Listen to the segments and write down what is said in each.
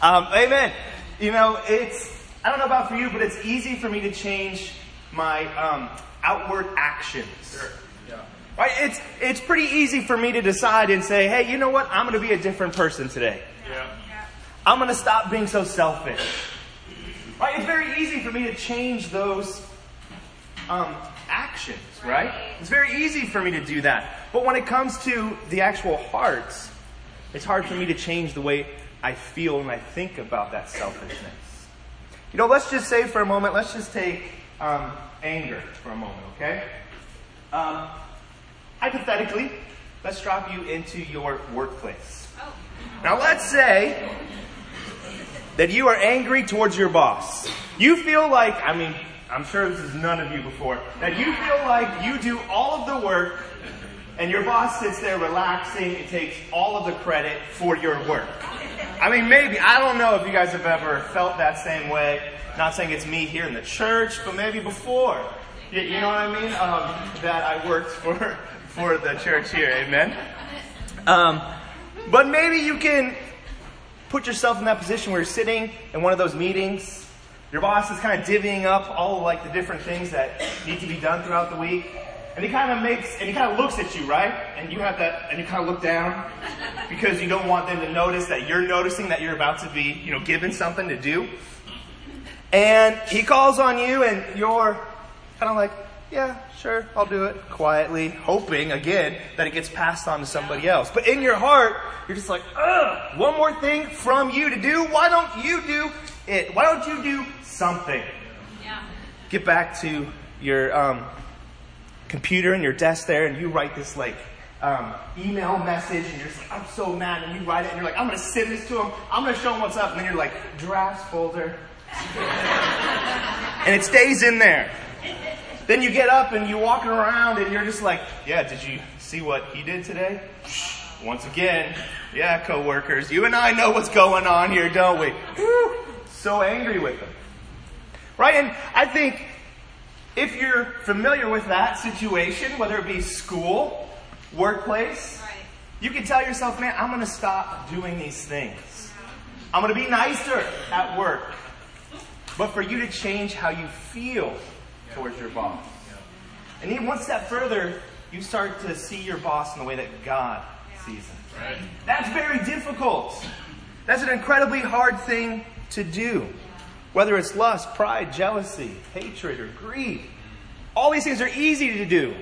Um, amen. You know, it's, I don't know about for you, but it's easy for me to change my um, outward actions. Sure. Yeah. Right? It's, it's pretty easy for me to decide and say, hey, you know what? I'm going to be a different person today. Yeah. I'm going to stop being so selfish. Right? It's very easy for me to change those um, actions, right? It's very easy for me to do that. But when it comes to the actual hearts, it's hard for me to change the way I feel when I think about that selfishness. You know, let's just say for a moment, let's just take um, anger for a moment, okay? Um, hypothetically, let's drop you into your workplace. Now, let's say that you are angry towards your boss. You feel like, I mean, I'm sure this is none of you before, that you feel like you do all of the work and your boss sits there relaxing and takes all of the credit for your work. I mean, maybe, I don't know if you guys have ever felt that same way. Not saying it's me here in the church, but maybe before. You, you know what I mean? Um, that I worked for, for the church here, amen? Um, but maybe you can put yourself in that position where you're sitting in one of those meetings. Your boss is kind of divvying up all like the different things that need to be done throughout the week. And he kind of makes, and he kind of looks at you, right? And you have that, and you kind of look down because you don't want them to notice that you're noticing that you're about to be, you know, given something to do. And he calls on you, and you're kind of like, yeah, sure, I'll do it quietly, hoping again that it gets passed on to somebody else. But in your heart, you're just like, ugh, one more thing from you to do. Why don't you do it? Why don't you do something? Yeah. Get back to your um, computer and your desk there, and you write this like um, email message, and you're just like, I'm so mad, and you write it, and you're like, I'm gonna send this to him. I'm gonna show him what's up, and then you're like, drafts folder, and it stays in there. Then you get up and you walk around and you're just like, yeah, did you see what he did today? Once again, yeah, coworkers, you and I know what's going on here, don't we? So angry with them. Right? And I think if you're familiar with that situation, whether it be school, workplace, Right. you can tell yourself, man, I'm going to stop doing these things. I'm going to be nicer at work. But for you to change how you feel towards your boss. And even one step further, you start to see your boss in the way that God sees him. Right. That's very difficult. That's an incredibly hard thing to do. Whether it's lust, pride, jealousy, hatred, or greed. All these things are easy to do,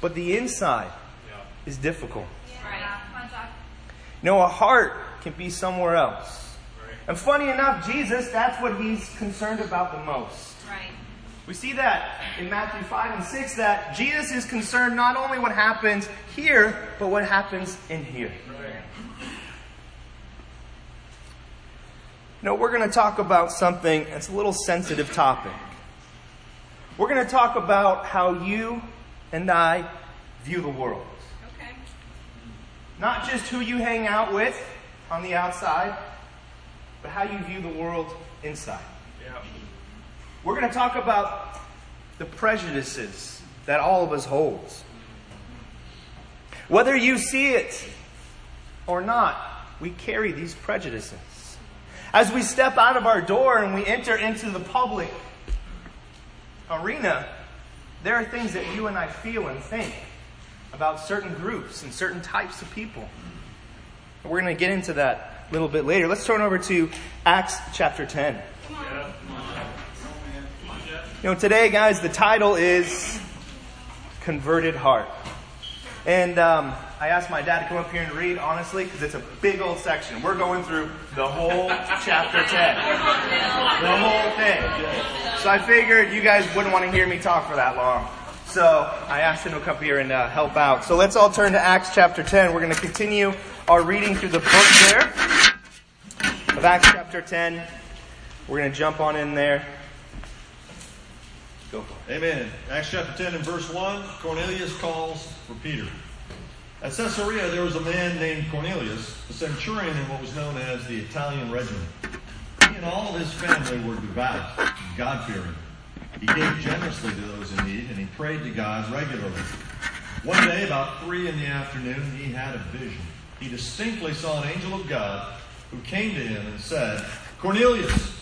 but the inside Yeah. is difficult. Right. Come on, Josh. You know, a heart can be somewhere else. Right. And funny enough, Jesus, that's what he's concerned about the most. Right. We see that in Matthew 5 and 6 that Jesus is concerned not only what happens here, but what happens in here. Right. You know, we're going to talk about something that's a little sensitive topic. We're going to talk about how you and I view the world. Okay. Not just who you hang out with on the outside, but how you view the world inside. Yeah. We're going to talk about the prejudices that all of us holds. Whether you see it or not, we carry these prejudices. As we step out of our door and we enter into the public arena, there are things that you and I feel and think about certain groups and certain types of people. We're going to get into that a little bit later. Let's turn over to Acts chapter 10. You know, today, guys, the title is Converted Heart. And um, I asked my dad to come up here and read, honestly, because it's a big old section. We're going through the whole chapter 10. The whole thing. So I figured you guys wouldn't want to hear me talk for that long. So I asked him to come up here and uh, help out. So let's all turn to Acts chapter 10. We're going to continue our reading through the book there of Acts chapter 10. We're going to jump on in there. Go for it. Amen. Acts chapter 10 and verse 1, Cornelius calls for Peter. At Caesarea, there was a man named Cornelius, a centurion in what was known as the Italian regiment. He and all of his family were devout, God fearing. He gave generously to those in need, and he prayed to God regularly. One day, about three in the afternoon, he had a vision. He distinctly saw an angel of God who came to him and said, Cornelius!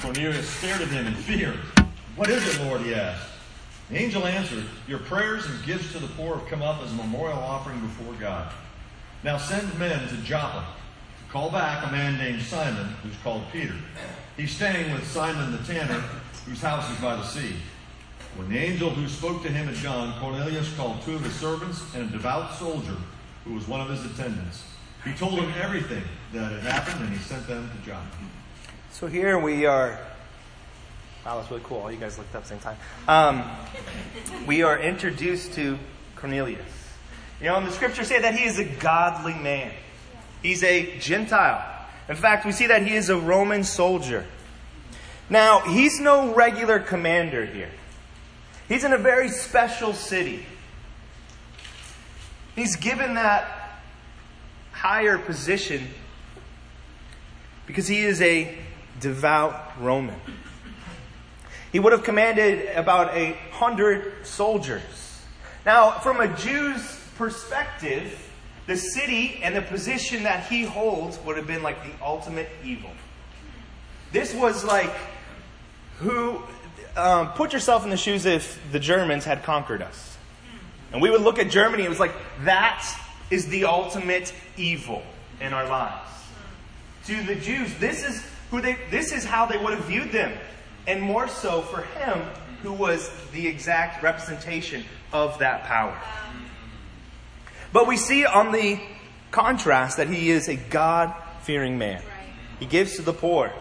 Cornelius stared at him in fear. What is it, Lord? he asked. The angel answered, Your prayers and gifts to the poor have come up as a memorial offering before God. Now send men to Joppa to call back a man named Simon, who's called Peter. He's staying with Simon the tanner, whose house is by the sea. When the angel who spoke to him at John, Cornelius called two of his servants and a devout soldier who was one of his attendants. He told them everything that had happened, and he sent them to Joppa. So here we are. Wow, that's really cool. All you guys looked up at the same time. Um, we are introduced to Cornelius. You know, and the scriptures say that he is a godly man. He's a Gentile. In fact, we see that he is a Roman soldier. Now, he's no regular commander here. He's in a very special city. He's given that higher position because he is a devout Roman. He would have commanded about a hundred soldiers. Now, from a Jew's perspective, the city and the position that he holds would have been like the ultimate evil. This was like who, um, put yourself in the shoes if the Germans had conquered us. And we would look at Germany, it was like, that is the ultimate evil in our lives. To the Jews, this is who they, this is how they would have viewed them. And more so for him, who was the exact representation of that power. But we see on the contrast that he is a God fearing man. He gives to the poor.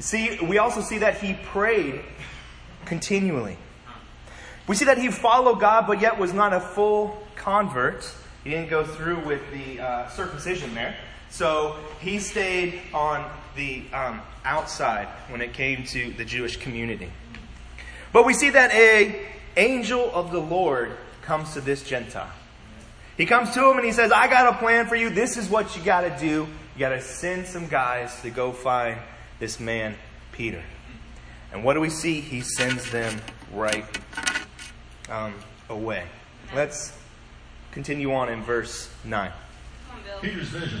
See, we also see that he prayed continually. We see that he followed God, but yet was not a full convert. He didn't go through with the uh, circumcision there. So he stayed on the um, outside when it came to the Jewish community. But we see that a angel of the Lord comes to this Gentile. He comes to him and he says, I got a plan for you. This is what you got to do. You got to send some guys to go find this man, Peter. And what do we see? He sends them right um, away. Let's continue on in verse 9. Peter's vision.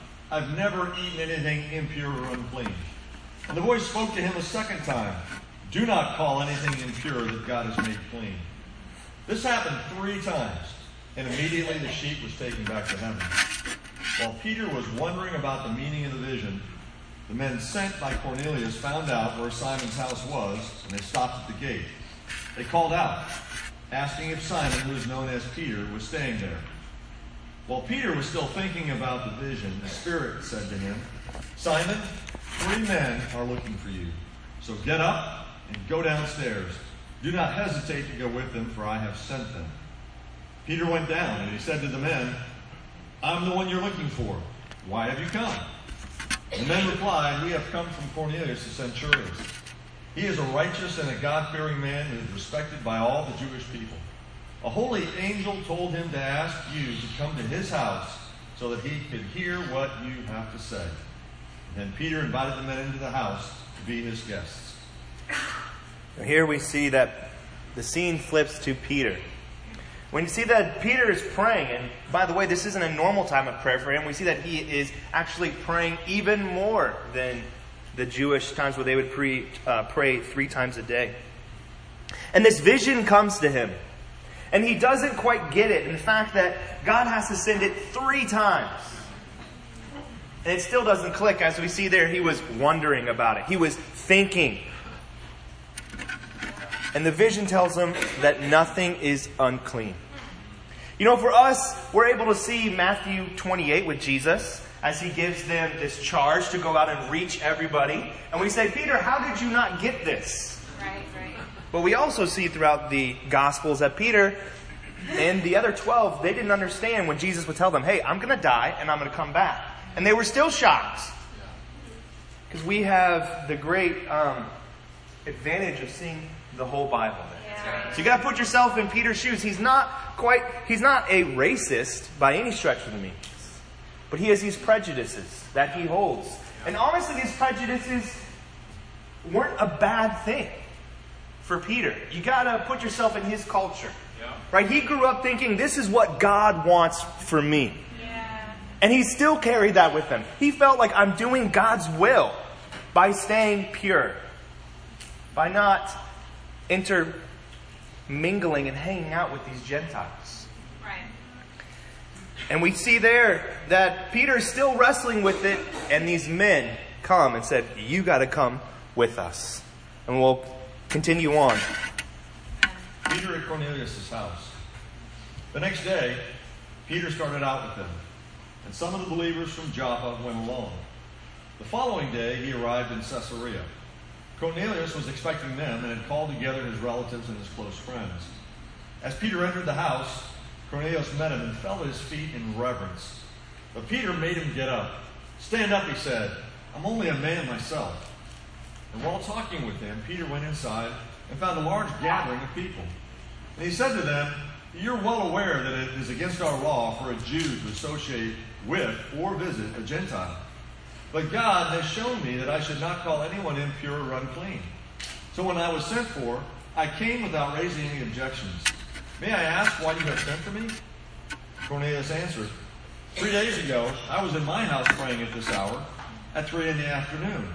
I've never eaten anything impure or unclean. And the voice spoke to him a second time Do not call anything impure that God has made clean. This happened three times, and immediately the sheep was taken back to heaven. While Peter was wondering about the meaning of the vision, the men sent by Cornelius found out where Simon's house was, and they stopped at the gate. They called out, asking if Simon, who was known as Peter, was staying there. While Peter was still thinking about the vision, the Spirit said to him, Simon, three men are looking for you. So get up and go downstairs. Do not hesitate to go with them, for I have sent them. Peter went down, and he said to the men, I'm the one you're looking for. Why have you come? The men replied, We have come from Cornelius the centurion. He is a righteous and a God fearing man who is respected by all the Jewish people. A holy angel told him to ask you to come to his house so that he could hear what you have to say. And then Peter invited the men into the house to be his guests. Here we see that the scene flips to Peter. When you see that Peter is praying, and by the way, this isn't a normal time of prayer for him, we see that he is actually praying even more than the Jewish times where they would pre, uh, pray three times a day. And this vision comes to him. And he doesn't quite get it. In fact, that God has to send it three times. And it still doesn't click. As we see there, he was wondering about it. He was thinking. And the vision tells him that nothing is unclean. You know, for us, we're able to see Matthew 28 with Jesus as he gives them this charge to go out and reach everybody. And we say, Peter, how did you not get this? But we also see throughout the Gospels that Peter and the other 12, they didn't understand when Jesus would tell them, hey, I'm going to die and I'm going to come back. And they were still shocked. Because we have the great um, advantage of seeing the whole Bible. Yeah. So you got to put yourself in Peter's shoes. He's not quite, he's not a racist by any stretch of the means. But he has these prejudices that he holds. And honestly, these prejudices weren't a bad thing for Peter. You got to put yourself in his culture. Right? He grew up thinking, this is what God wants for me. Yeah. And he still carried that with him. He felt like I'm doing God's will by staying pure, by not intermingling and hanging out with these Gentiles. Right. And we see there that Peter's still wrestling with it, and these men come and said, You got to come with us. And we'll continue on. Peter at Cornelius' house. The next day, Peter started out with them, and some of the believers from Joppa went along. The following day, he arrived in Caesarea. Cornelius was expecting them and had called together his relatives and his close friends. As Peter entered the house, Cornelius met him and fell at his feet in reverence. But Peter made him get up. Stand up, he said. I'm only a man myself. And while talking with them, Peter went inside and found a large gathering of people. And he said to them, You're well aware that it is against our law for a Jew to associate with or visit a Gentile. But God has shown me that I should not call anyone impure or unclean. So when I was sent for, I came without raising any objections. May I ask why you have sent for me? Cornelius answered, Three days ago, I was in my house praying at this hour, at three in the afternoon.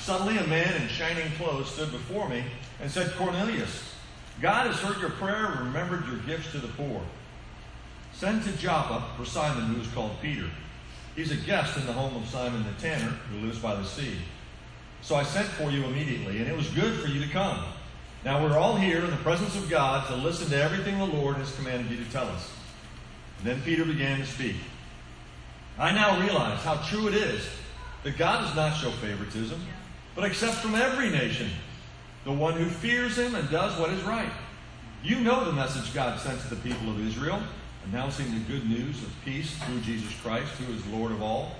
Suddenly, a man in shining clothes stood before me and said, Cornelius, God has heard your prayer and remembered your gifts to the poor. Send to Joppa for Simon, who is called Peter. He's a guest in the home of Simon the tanner, who lives by the sea. So I sent for you immediately, and it was good for you to come. Now we're all here in the presence of God to listen to everything the Lord has commanded you to tell us. And then Peter began to speak. I now realize how true it is that God does not show favoritism, but accepts from every nation the one who fears him and does what is right. You know the message God sent to the people of Israel, announcing the good news of peace through Jesus Christ, who is Lord of all.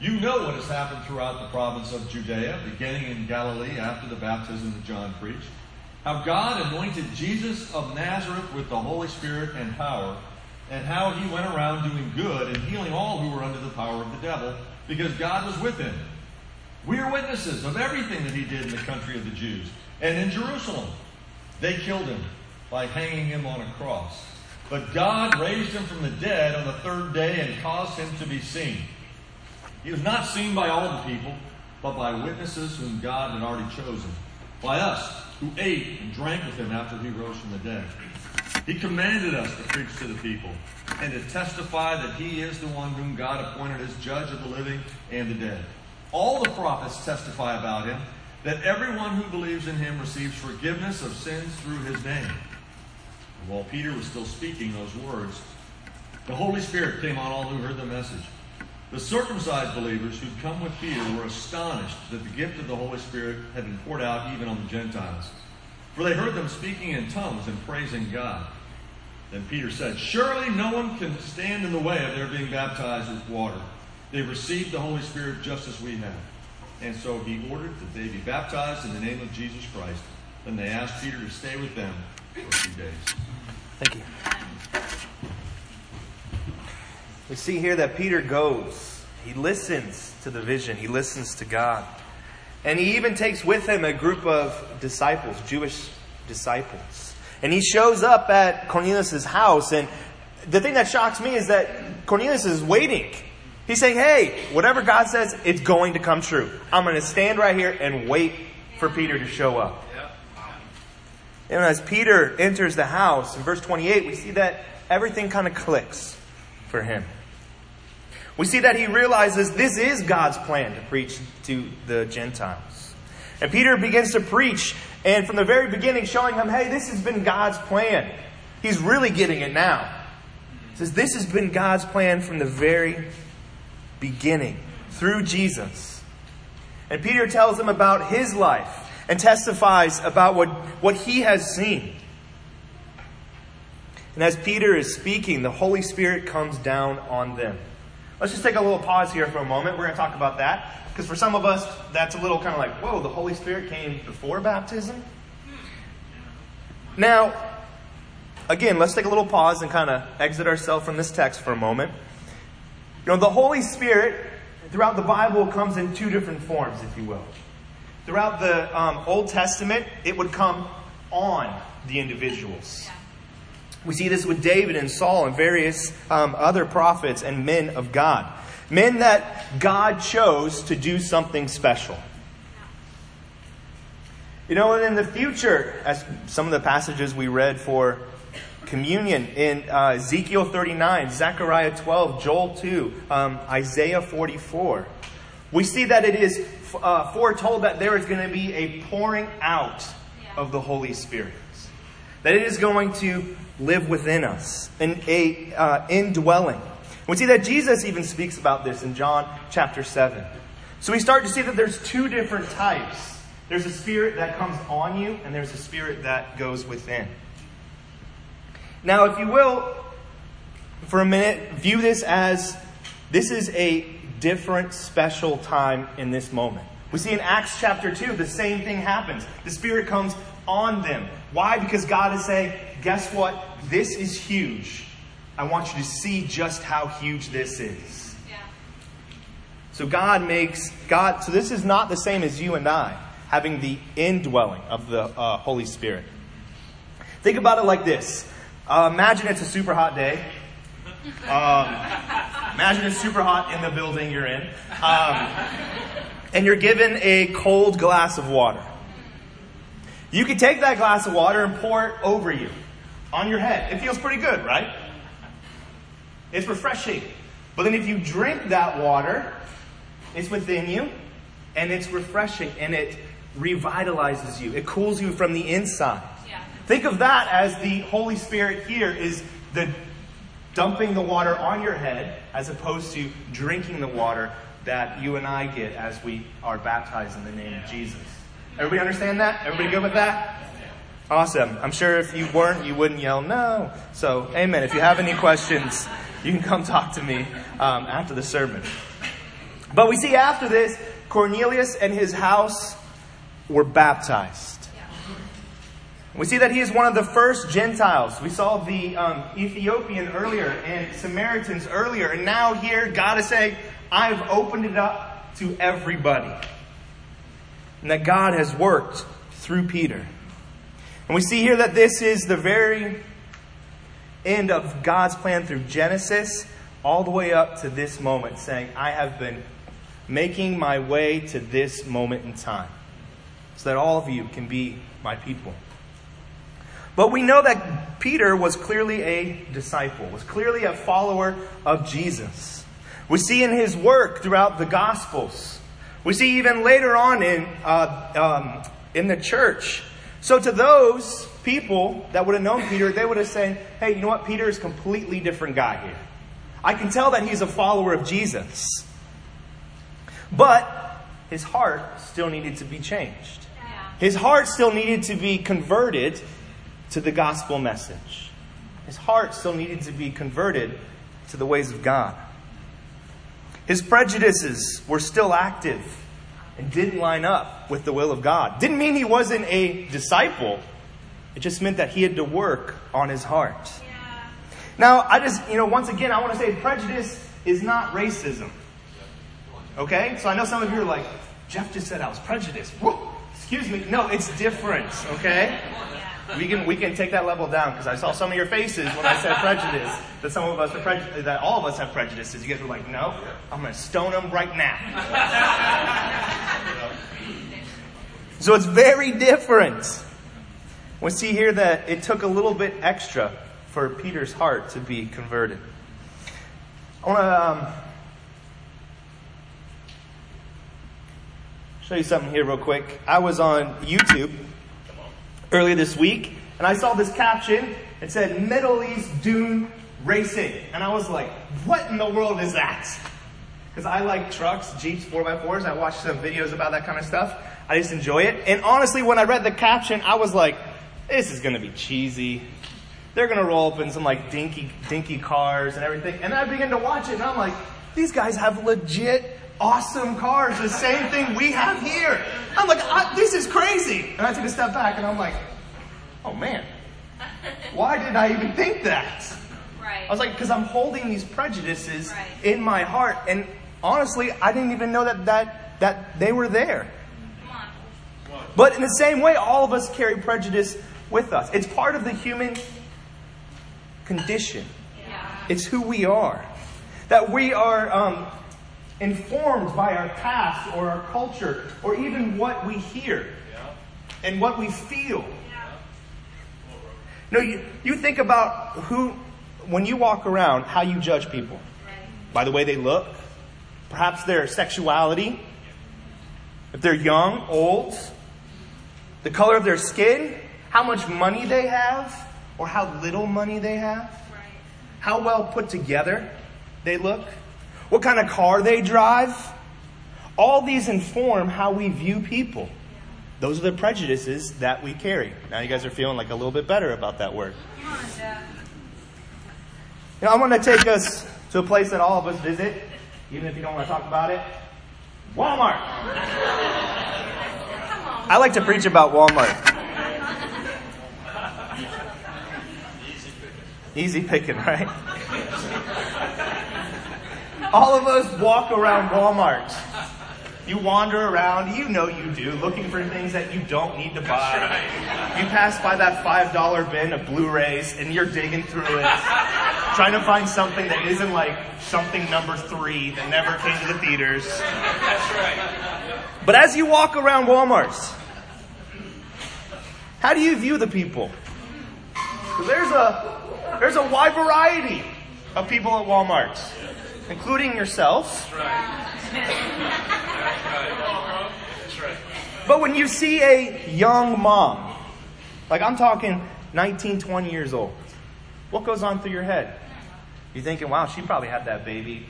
You know what has happened throughout the province of Judea, beginning in Galilee after the baptism that John preached. How God anointed Jesus of Nazareth with the Holy Spirit and power, and how he went around doing good and healing all who were under the power of the devil, because God was with him. We are witnesses of everything that he did in the country of the Jews and in Jerusalem. They killed him by hanging him on a cross. But God raised him from the dead on the third day and caused him to be seen. He was not seen by all the people, but by witnesses whom God had already chosen, by us who ate and drank with him after he rose from the dead. He commanded us to preach to the people and to testify that he is the one whom God appointed as judge of the living and the dead. All the prophets testify about him that everyone who believes in him receives forgiveness of sins through his name. And while Peter was still speaking those words, the Holy Spirit came on all who heard the message. The circumcised believers who'd come with Peter were astonished that the gift of the Holy Spirit had been poured out even on the Gentiles. For they heard them speaking in tongues and praising God. Then Peter said, Surely no one can stand in the way of their being baptized with water. They received the Holy Spirit just as we have. And so he ordered that they be baptized in the name of Jesus Christ. Then they asked Peter to stay with them for a few days. Thank you. We see here that Peter goes. He listens to the vision, he listens to God. And he even takes with him a group of disciples, Jewish disciples. And he shows up at Cornelius' house. And the thing that shocks me is that Cornelius is waiting. He's saying, hey, whatever God says, it's going to come true. I'm going to stand right here and wait for Peter to show up. And as Peter enters the house, in verse 28, we see that everything kind of clicks for him. We see that he realizes this is God's plan to preach to the Gentiles. And Peter begins to preach, and from the very beginning, showing him, hey, this has been God's plan. He's really getting it now. He says, this has been God's plan from the very beginning, through Jesus. And Peter tells him about his life and testifies about what, what he has seen. And as Peter is speaking, the Holy Spirit comes down on them. Let's just take a little pause here for a moment. We're going to talk about that. Because for some of us, that's a little kind of like, whoa, the Holy Spirit came before baptism? Now, again, let's take a little pause and kind of exit ourselves from this text for a moment. You know, the Holy Spirit throughout the Bible comes in two different forms, if you will. Throughout the um, Old Testament, it would come on the individuals. We see this with David and Saul and various um, other prophets and men of God. Men that God chose to do something special. You know, and in the future, as some of the passages we read for communion in uh, Ezekiel 39, Zechariah 12, Joel 2, um, Isaiah 44, we see that it is uh, foretold that there is going to be a pouring out of the Holy Spirit. That it is going to live within us, an a uh, indwelling. We see that Jesus even speaks about this in John chapter 7. So we start to see that there's two different types. There's a spirit that comes on you, and there's a spirit that goes within. Now, if you will, for a minute, view this as this is a different, special time in this moment. We see in Acts chapter 2, the same thing happens. The Spirit comes on them. Why? Because God is saying, guess what? This is huge. I want you to see just how huge this is. Yeah. So God makes, God, so this is not the same as you and I having the indwelling of the uh, Holy Spirit. Think about it like this. Uh, imagine it's a super hot day. Um, imagine it's super hot in the building you're in. Um, and you're given a cold glass of water. You could take that glass of water and pour it over you, on your head. It feels pretty good, right? It's refreshing. But then if you drink that water, it's within you, and it's refreshing, and it revitalizes you. It cools you from the inside. Yeah. Think of that as the Holy Spirit here is the dumping the water on your head as opposed to drinking the water that you and I get as we are baptized in the name of Jesus. Everybody understand that? Everybody good with that? Awesome. I'm sure if you weren't, you wouldn't yell no. So, amen. If you have any questions, you can come talk to me um, after the sermon. But we see after this, Cornelius and his house were baptized. We see that he is one of the first Gentiles. We saw the um, Ethiopian earlier and Samaritans earlier. And now here, God is saying, I've opened it up to everybody. And that God has worked through Peter. And we see here that this is the very end of God's plan through Genesis all the way up to this moment, saying, I have been making my way to this moment in time so that all of you can be my people. But we know that Peter was clearly a disciple, was clearly a follower of Jesus. We see in his work throughout the Gospels. We see even later on in, uh, um, in the church. So to those people that would have known Peter, they would have said, hey, you know what? Peter is a completely different guy here. I can tell that he's a follower of Jesus. But his heart still needed to be changed. His heart still needed to be converted to the gospel message. His heart still needed to be converted to the ways of God. His prejudices were still active and didn't line up with the will of God. Didn't mean he wasn't a disciple. It just meant that he had to work on his heart. Yeah. Now, I just, you know, once again, I want to say prejudice is not racism. Okay? So I know some of you are like, Jeff just said I was prejudiced. Whoa, excuse me. No, it's different. Okay? We can we can take that level down because I saw some of your faces when I said prejudice. That some of us are prejudiced. That all of us have prejudices. You guys were like, no, I'm going to stone them right now. so it's very different. We see here that it took a little bit extra for Peter's heart to be converted. I want to um, show you something here real quick. I was on YouTube earlier this week, and I saw this caption. It said Middle East Dune Racing. And I was like, what in the world is that? Because I like trucks, Jeeps, 4x4s. I watch some videos about that kind of stuff. I just enjoy it. And honestly, when I read the caption, I was like, this is going to be cheesy. They're going to roll up in some like dinky, dinky cars and everything. And I begin to watch it, and I'm like, these guys have legit awesome cars, the same thing we have here. I'm like, I, this is crazy. And I took a step back and I'm like, oh man, why did I even think that? Right. I was like, because I'm holding these prejudices Right. in my heart, and honestly, I didn't even know that that that they were there. But in the same way, all of us carry prejudice with us. It's part of the human condition. Yeah. It's who we are. That we are um, informed by our past or our culture or even what we hear and what we feel. No, you, you think about who, when you walk around, how you judge people. By the way they look, perhaps their sexuality, if they're young, old, the color of their skin, how much money they have, or how little money they have, Right. how well put together they look, what kind of car they drive. All these inform how we view people. Those are the prejudices that we carry. Now you guys are feeling like a little bit better about that word. Come on, Jeff. Now, I want to take us to a place that all of us visit, even if you don't want to talk about it Walmart. I like to preach about Walmart. Easy picking, right? All of us walk around Walmart. You wander around, you know you do, looking for things that you don't need to buy. You pass by that $5 bin of Blu rays and you're digging through it, trying to find something that isn't like something number three that never came to the theaters. That's right. But as you walk around Walmarts, how do you view the people? There's a, there's a wide variety of people at Walmart, including yourself. But when you see a young mom, like I'm talking 19, 20 years old, what goes on through your head? You're thinking, wow, she probably had that baby.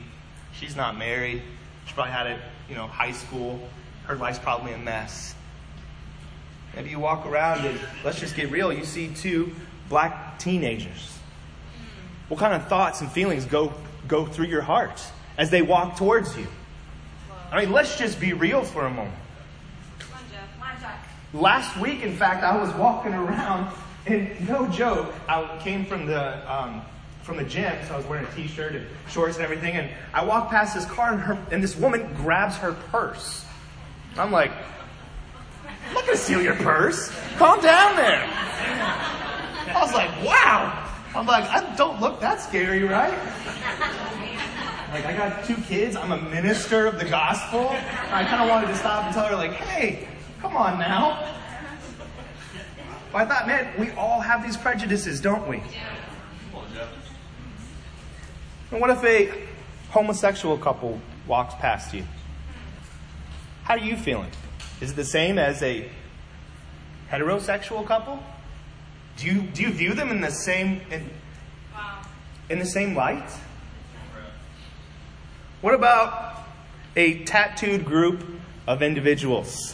She's not married. She probably had it, you know, high school. Her life's probably a mess. Maybe you walk around and let's just get real. You see two black teenagers. What kind of thoughts and feelings go, go through your heart as they walk towards you? I mean, let's just be real for a moment. Last week, in fact, I was walking around, and no joke, I came from the um, from the gym, so I was wearing a t-shirt and shorts and everything, and I walked past this car, and, her, and this woman grabs her purse. I'm like, I'm not gonna steal your purse. Calm down there. I was like, wow. I'm like, I don't look that scary, right? Like, I got two kids. I'm a minister of the gospel. I kind of wanted to stop and tell her, like, hey, come on now. But I thought, man, we all have these prejudices, don't we? And what if a homosexual couple walks past you? How are you feeling? Is it the same as a heterosexual couple? Do you, do you view them in the same in, in the same light? What about a tattooed group of individuals?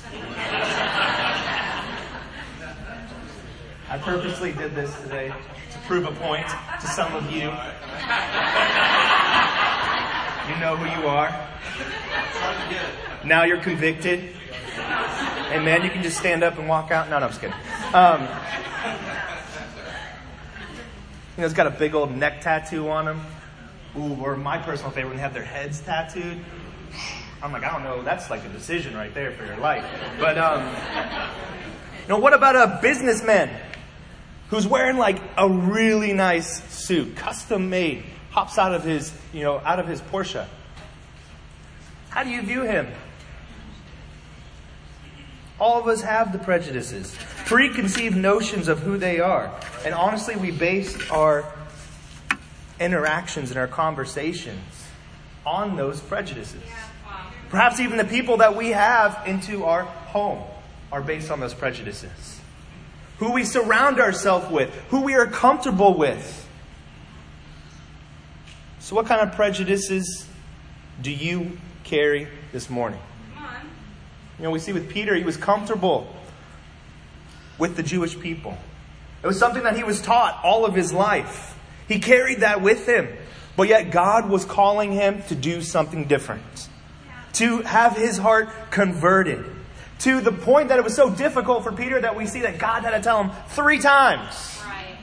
I purposely did this today to prove a point to some of you. You know who you are. Now you're convicted. And man, you can just stand up and walk out. No, no, I'm just kidding. Um, you know, it's got a big old neck tattoo on them. Ooh, or my personal favorite, when they have their heads tattooed. I'm like, I don't know, that's like a decision right there for your life. But, um, you know, what about a businessman who's wearing like a really nice suit, custom made, hops out of his, you know, out of his Porsche? How do you view him? All of us have the prejudices, preconceived notions of who they are. And honestly, we base our interactions and our conversations on those prejudices. Perhaps even the people that we have into our home are based on those prejudices. Who we surround ourselves with, who we are comfortable with. So, what kind of prejudices do you carry this morning? You know, we see with Peter, he was comfortable with the Jewish people. It was something that he was taught all of his life. He carried that with him. But yet God was calling him to do something different, to have his heart converted, to the point that it was so difficult for Peter that we see that God had to tell him three times. Right.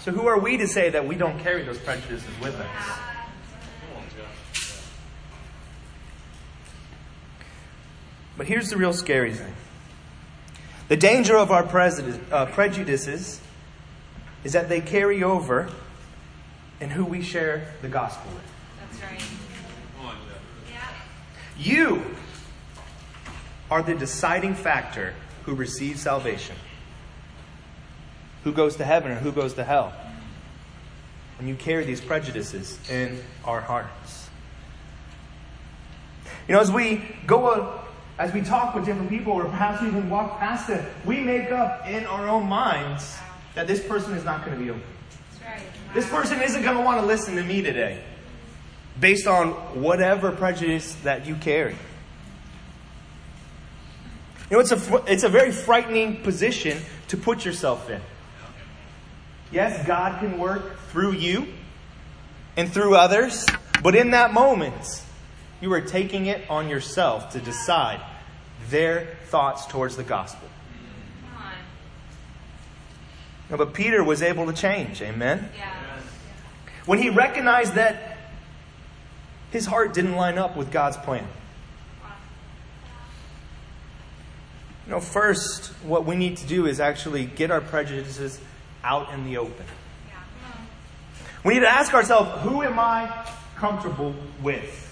So who are we to say that we don't carry those prejudices with us? But here's the real scary thing. The danger of our uh, prejudices is that they carry over in who we share the gospel with. That's right. Yeah. You are the deciding factor who receives salvation. Who goes to heaven or who goes to hell. And you carry these prejudices in our hearts. You know, as we go, as we talk with different people, or perhaps we even walk past them, we make up in our own minds that this person is not going to be open. This person isn't going to want to listen to me today based on whatever prejudice that you carry. You know, it's a, it's a very frightening position to put yourself in. Yes, God can work through you and through others, but in that moment, you are taking it on yourself to decide their thoughts towards the gospel. No, but Peter was able to change. Amen. Yeah. When he recognized that his heart didn't line up with God's plan. You know, first, what we need to do is actually get our prejudices out in the open. Yeah. We need to ask ourselves, who am I comfortable with?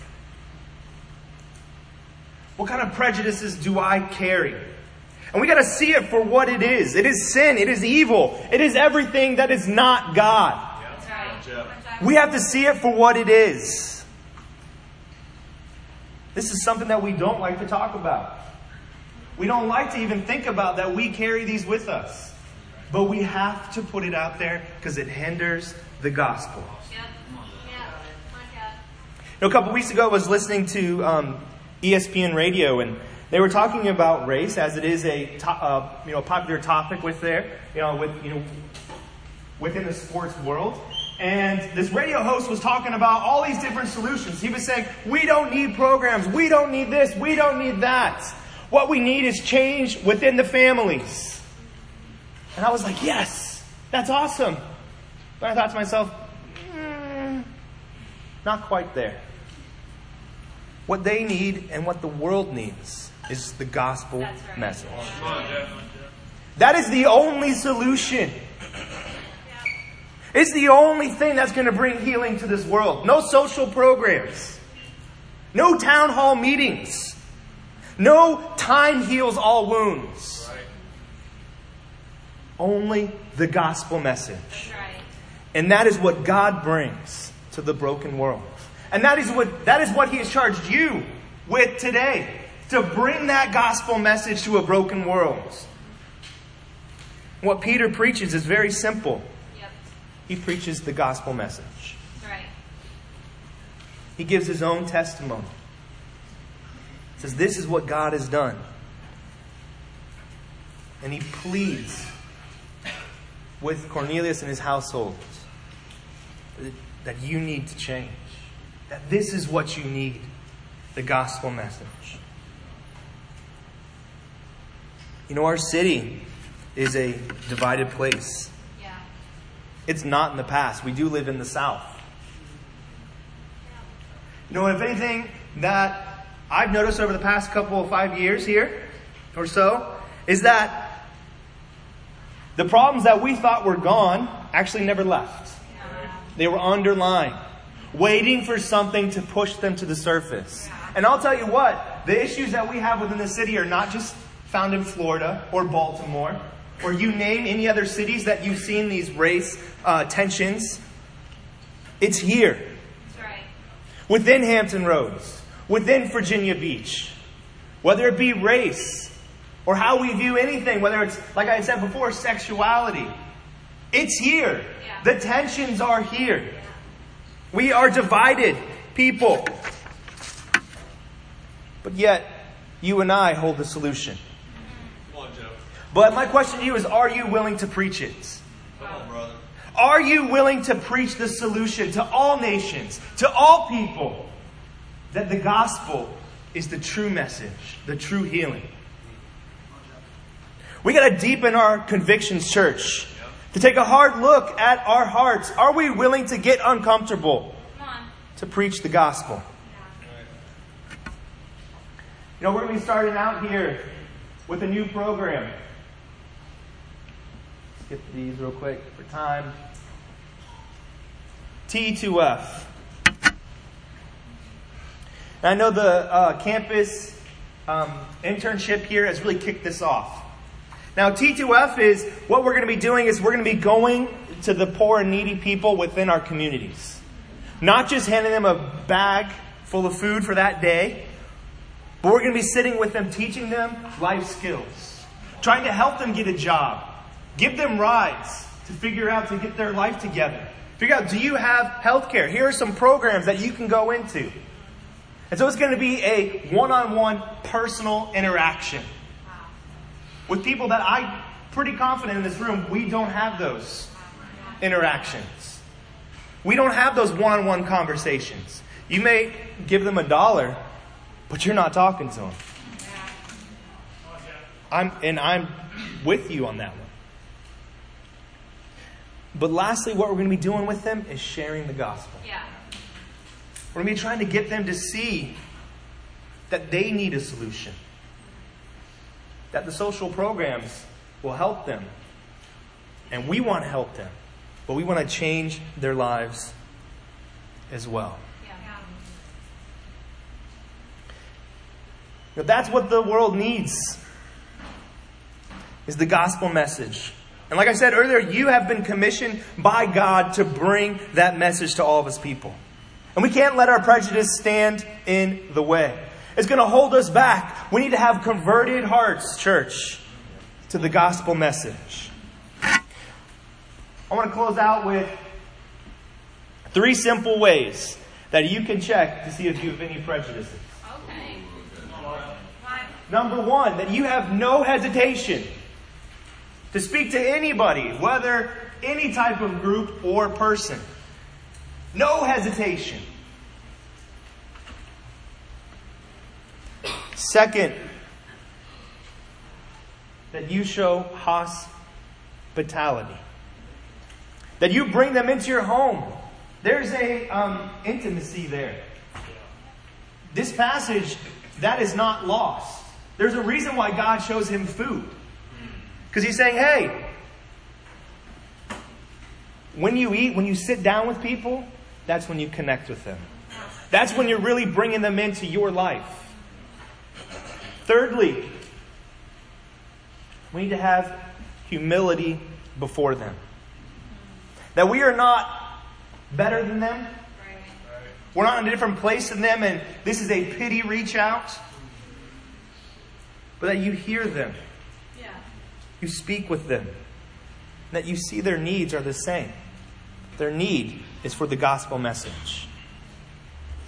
What kind of prejudices do I carry? And we got to see it for what it is. It is sin. It is evil. It is everything that is not God. That's right. That's We have to see it for what it is. This is something that we don't like to talk about. We don't like to even think about that we carry these with us. But we have to put it out there because it hinders the gospel. You know, a couple weeks ago, I was listening to um, ESPN radio, and they were talking about race as it is a to- uh, you know popular topic with there, you know, with you know within the sports world. And this radio host was talking about all these different solutions. He was saying, "We don't need programs. We don't need this. We don't need that. What we need is change within the families." And I was like, "Yes, that's awesome." But I thought to myself, "Mm, not quite there. What they need and what the world needs is the gospel right. message. That is the only solution. It's the only thing that's going to bring healing to this world. No social programs. No town hall meetings. No time heals all wounds. Only the gospel message. That's right. And that is what God brings to the broken world. And that is what, that is what He has charged you with today to bring that gospel message to a broken world. What Peter preaches is very simple. Yep. He preaches the gospel message, right. he gives his own testimony. He says, This is what God has done. And he pleads with Cornelius and his household that you need to change. That this is what you need the gospel message. You know, our city is a divided place. Yeah. It's not in the past. We do live in the South. You know, if anything that I've noticed over the past couple of five years here or so is that the problems that we thought were gone actually never left. They were underlying, waiting for something to push them to the surface. And I'll tell you what, the issues that we have within the city are not just found in Florida or Baltimore or you name any other cities that you've seen these race uh, tensions. It's here That's right. within Hampton Roads, within Virginia Beach, whether it be race or how we view anything, whether it's, like I said before, sexuality. It's here. Yeah. The tensions are here. We are divided people. But yet, you and I hold the solution. On. But my question to you is are you willing to preach it? On. Are you willing to preach the solution to all nations, to all people, that the gospel is the true message, the true healing? We got to deepen our convictions, church, to take a hard look at our hearts. Are we willing to get uncomfortable to preach the gospel? You know, we're going to be starting out here with a new program. Skip these real quick for time. T2F. And I know the uh, campus um, internship here has really kicked this off. Now, T2F is what we're going to be doing is we're going to be going to the poor and needy people within our communities. Not just handing them a bag full of food for that day, but we're going to be sitting with them, teaching them life skills, trying to help them get a job, give them rides to figure out to get their life together. Figure out, do you have health care? Here are some programs that you can go into. And so it's going to be a one on one personal interaction with people that I'm pretty confident in this room, we don't have those interactions. We don't have those one on one conversations. You may give them a dollar, but you're not talking to them. I'm, and I'm with you on that one. But lastly, what we're going to be doing with them is sharing the gospel. Yeah. We're going to be trying to get them to see that they need a solution, that the social programs will help them. And we want to help them, but we want to change their lives as well. Yeah. Now, that's what the world needs is the gospel message. And like I said earlier, you have been commissioned by God to bring that message to all of his people. And we can't let our prejudice stand in the way. It's going to hold us back. We need to have converted hearts, church, to the gospel message. I want to close out with three simple ways that you can check to see if you have any prejudices. Okay. Number one, that you have no hesitation to speak to anybody, whether any type of group or person. No hesitation. Second, that you show hospitality. That you bring them into your home. There's a um, intimacy there. This passage, that is not lost. There's a reason why God shows him food. Because he's saying, hey, when you eat, when you sit down with people, that's when you connect with them. That's when you're really bringing them into your life. Thirdly, we need to have humility before them. That we are not better than them. We're not in a different place than them, and this is a pity reach out. But that you hear them, Yeah. you speak with them, that you see their needs are the same. Their need is for the gospel message.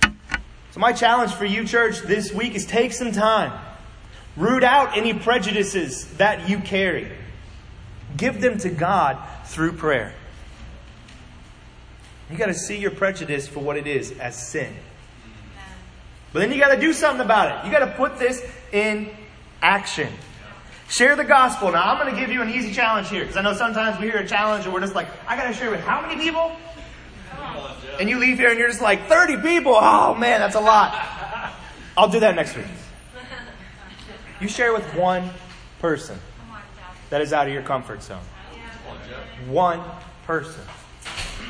So, my challenge for you, church, this week is take some time. Root out any prejudices that you carry. Give them to God through prayer. You got to see your prejudice for what it is as sin. But then you got to do something about it. You got to put this in action. Share the gospel. Now, I'm going to give you an easy challenge here because I know sometimes we hear a challenge and we're just like, I got to share with how many people? And you leave here and you're just like, 30 people. Oh, man, that's a lot. I'll do that next week. You share with one person that is out of your comfort zone. One person.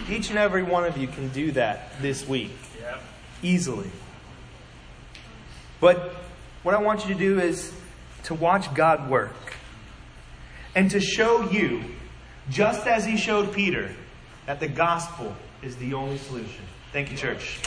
Each and every one of you can do that this week. Easily. But what I want you to do is to watch God work and to show you, just as He showed Peter, that the gospel is the only solution. Thank you, church.